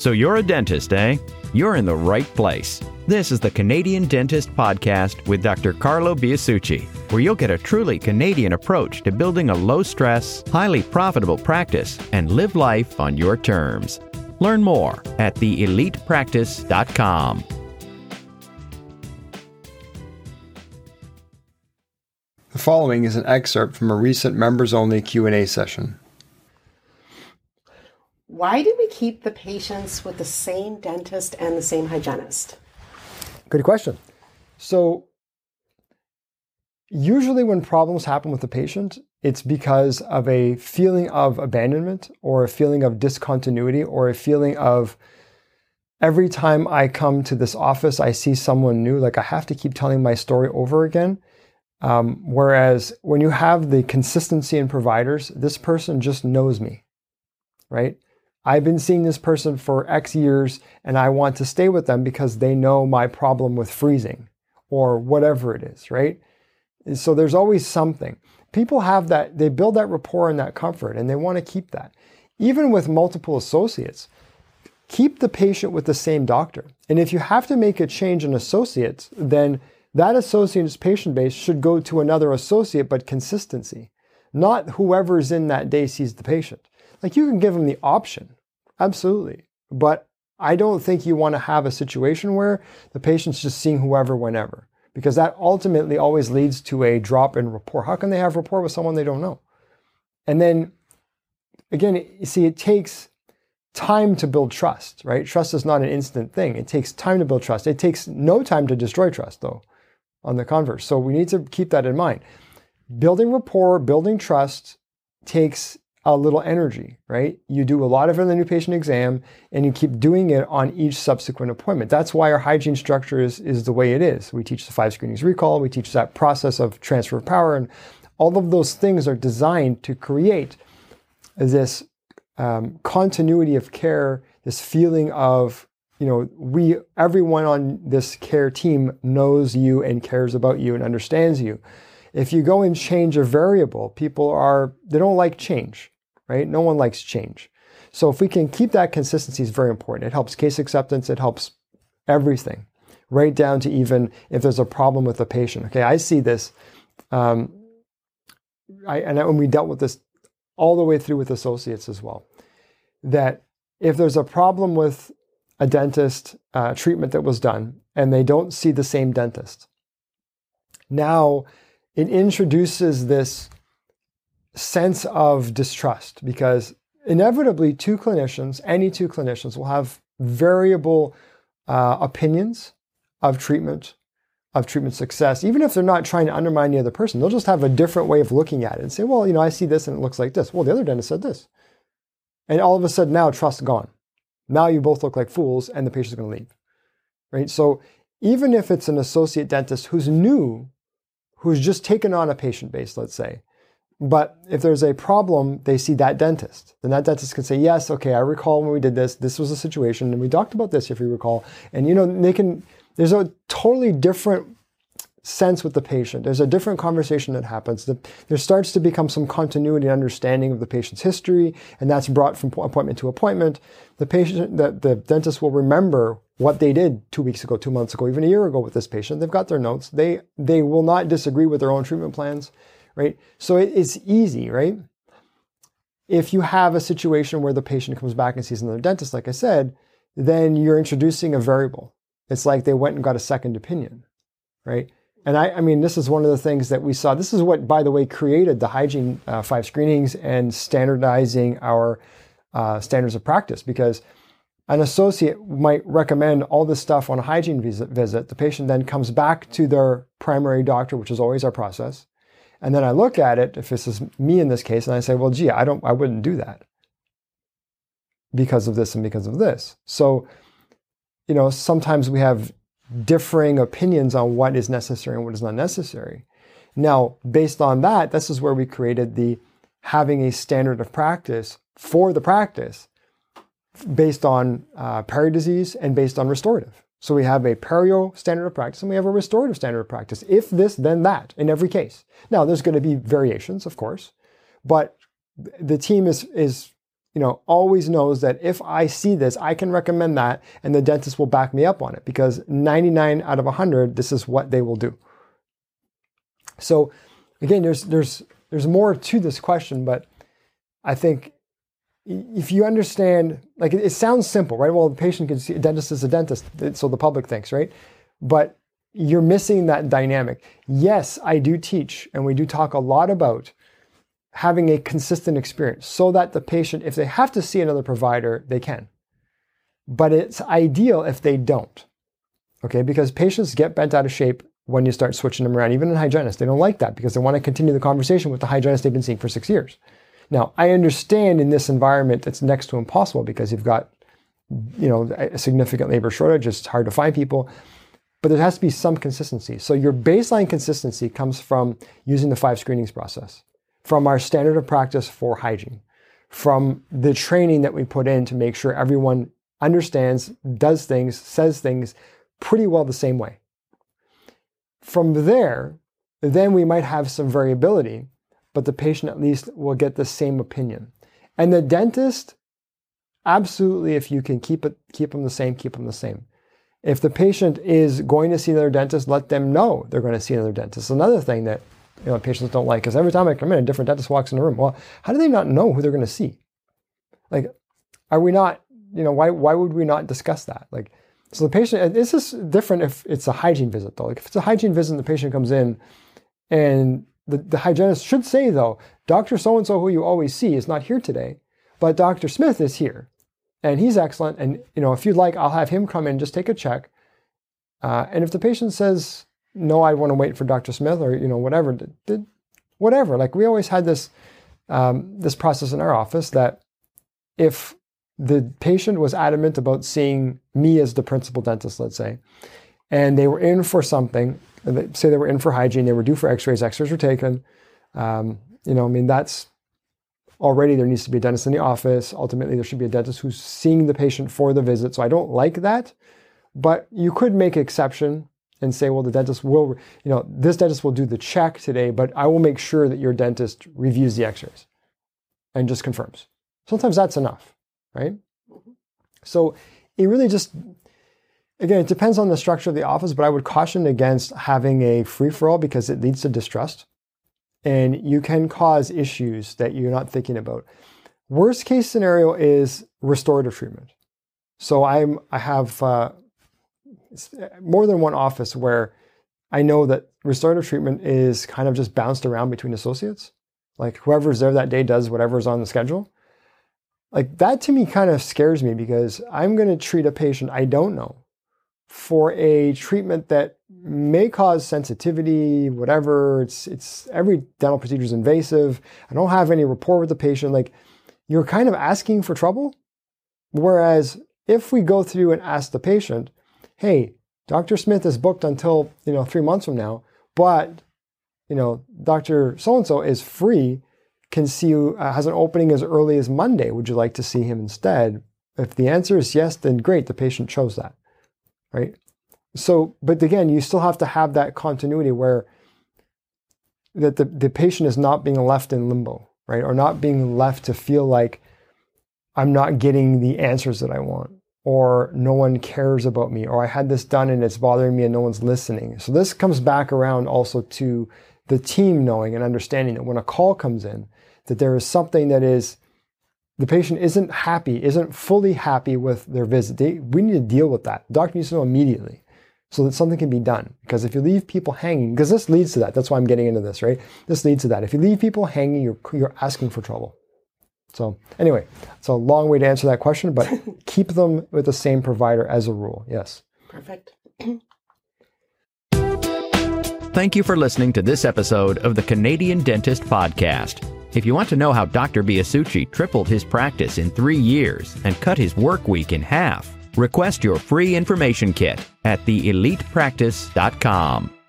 So you're a dentist, eh? You're in the right place. This is the Canadian Dentist Podcast with Dr. Carlo Biasucci, where you'll get a truly Canadian approach to building a low stress, highly profitable practice and live life on your terms. Learn more at theelitepractice.com. The following is an excerpt from a recent members-only Q&A session. Why do we keep the patients with the same dentist and the same hygienist? Good question. So, usually when problems happen with the patient, it's because of a feeling of abandonment or a feeling of discontinuity or a feeling of every time I come to this office, I see someone new, like I have to keep telling my story over again. Um, whereas when you have the consistency in providers, this person just knows me, right? I've been seeing this person for X years and I want to stay with them because they know my problem with freezing or whatever it is, right? And so there's always something. People have that, they build that rapport and that comfort and they want to keep that. Even with multiple associates, keep the patient with the same doctor. And if you have to make a change in associates, then that associate's patient base should go to another associate, but consistency, not whoever's in that day sees the patient. Like you can give them the option, absolutely. But I don't think you want to have a situation where the patient's just seeing whoever whenever, because that ultimately always leads to a drop in rapport. How can they have rapport with someone they don't know? And then again, you see, it takes time to build trust, right? Trust is not an instant thing. It takes time to build trust. It takes no time to destroy trust, though, on the converse. So we need to keep that in mind. Building rapport, building trust takes a little energy, right? You do a lot of it in the new patient exam and you keep doing it on each subsequent appointment. That's why our hygiene structure is, is the way it is. We teach the five screenings recall, we teach that process of transfer of power, and all of those things are designed to create this um, continuity of care, this feeling of, you know, we, everyone on this care team knows you and cares about you and understands you. If you go and change a variable, people are, they don't like change, right? No one likes change. So if we can keep that consistency is very important. It helps case acceptance. It helps everything, right down to even if there's a problem with the patient. Okay, I see this, um, I, and when we dealt with this all the way through with associates as well, that if there's a problem with a dentist uh, treatment that was done and they don't see the same dentist, now it introduces this sense of distrust because inevitably two clinicians, any two clinicians, will have variable uh, opinions of treatment, of treatment success, even if they're not trying to undermine the other person. They'll just have a different way of looking at it and say, well, you know, I see this and it looks like this. Well, the other dentist said this. And all of a sudden now trust gone. Now you both look like fools and the patient's going to leave. Right? So even if it's an associate dentist who's new who's just taken on a patient base, let's say. But if there's a problem, they see that dentist. Then that dentist can say, yes, okay, I recall when we did this, this was a situation, and we talked about this, if you recall. And you know, they can, there's a totally different sense with the patient. There's a different conversation that happens. There starts to become some continuity and understanding of the patient's history, and that's brought from appointment to appointment. The patient, the, the dentist will remember what they did two weeks ago, two months ago, even a year ago with this patient. They've got their notes. They they will not disagree with their own treatment plans, right? So it, it's easy, right? If you have a situation where the patient comes back and sees another dentist, like I said, then you're introducing a variable. It's like they went and got a second opinion, right? And I, I mean, this is one of the things that we saw. This is what, by the way, created the hygiene uh, five screenings and standardizing our uh, standards of practice because an associate might recommend all this stuff on a hygiene visit. The patient then comes back to their primary doctor, which is always our process. And then I look at it, if this is me in this case, and I say, well, gee, I don't, I wouldn't do that because of this and because of this. So, you know, sometimes we have differing opinions on what is necessary and what is not necessary. Now, based on that, this is where we created the having a standard of practice for the practice based on uh, perio disease and based on restorative. So we have a perio standard of practice and we have a restorative standard of practice. If this, then that in every case. Now, there's going to be variations, of course, but the team is, is you know, always knows that if I see this, I can recommend that and the dentist will back me up on it because 99 out of 100, this is what they will do. So again, there's, there's, there's more to this question, but I think if you understand, like it, it sounds simple, right? Well, the patient can see a dentist is a dentist, so the public thinks, right? But you're missing that dynamic. Yes, I do teach, and we do talk a lot about having a consistent experience so that the patient, if they have to see another provider, they can. But it's ideal if they don't. Okay, because patients get bent out of shape when you start switching them around, even in hygienists. They don't like that because they want to continue the conversation with the hygienist they've been seeing for six years. Now, I understand in this environment it's next to impossible because you've got, you know, a significant labor shortage. It's hard to find people, but there has to be some consistency. So your baseline consistency comes from using the five screenings process, from our standard of practice for hygiene, from the training that we put in to make sure everyone understands, does things, says things pretty well the same way. From there, then we might have some variability but the patient at least will get the same opinion. And the dentist, absolutely, if you can keep it, keep them the same, keep them the same. If the patient is going to see another dentist, let them know they're going to see another dentist. Another thing that you know patients don't like is every time I come in, a different dentist walks in the room. Well, how do they not know who they're going to see? Like, are we not? You know, why why would we not discuss that? Like, so the patient. This is different if it's a hygiene visit though. Like if it's a hygiene visit, and the patient comes in, and the, the hygienist should say, though, Dr. So and so, who you always see, is not here today, but Dr. Smith is here. And he's excellent. And, you know, if you'd like, I'll have him come in, just take a check. Uh, and if the patient says, no, I want to wait for Dr. Smith or, you know, whatever, whatever. Like we always had this, um, this process in our office that if the patient was adamant about seeing me as the principal dentist, let's say, and they were in for something say they were in for hygiene, they were due for x-rays, x-rays were taken. Um, you know, I mean, that's already there needs to be a dentist in the office. Ultimately, there should be a dentist who's seeing the patient for the visit. So I don't like that, but you could make exception and say, well, the dentist will, you know, this dentist will do the check today, but I will make sure that your dentist reviews the x-rays and just confirms. Sometimes that's enough, right? So it really just Again, it depends on the structure of the office, but I would caution against having a free for all because it leads to distrust and you can cause issues that you're not thinking about. Worst case scenario is restorative treatment. So I'm I have uh, more than one office where I know that restorative treatment is kind of just bounced around between associates. Like whoever's there that day does whatever's on the schedule. Like that to me kind of scares me because I'm going to treat a patient I don't know for a treatment that may cause sensitivity, whatever. It's it's every dental procedure is invasive. I don't have any rapport with the patient. Like you're kind of asking for trouble. Whereas if we go through and ask the patient, hey, Dr. Smith is booked until you know three months from now, but you know Dr. So and so is free, can see you uh, has an opening as early as Monday. Would you like to see him instead? If the answer is yes, then great. The patient chose that right? So, but again, you still have to have that continuity where that the, the patient is not being left in limbo, right? Or not being left to feel like I'm not getting the answers that I want, or no one cares about me, or I had this done and it's bothering me and no one's listening. So this comes back around also to the team knowing and understanding that when a call comes in, that there is something that is the patient isn't happy, isn't fully happy with their visit, they, we need to deal with that. The doctor needs to know immediately so that something can be done. Because if you leave people hanging, because this leads to that, that's why I'm getting into this, right? This leads to that. If you leave people hanging, you're, you're asking for trouble. So, anyway, it's a long way to answer that question, but keep them with the same provider as a rule. Yes. Perfect. Thank you for listening to this episode of the Canadian Dentist Podcast. If you want to know how Dr. Biasucci tripled his practice in three years and cut his work week in half, request your free information kit at theelitepractice.com.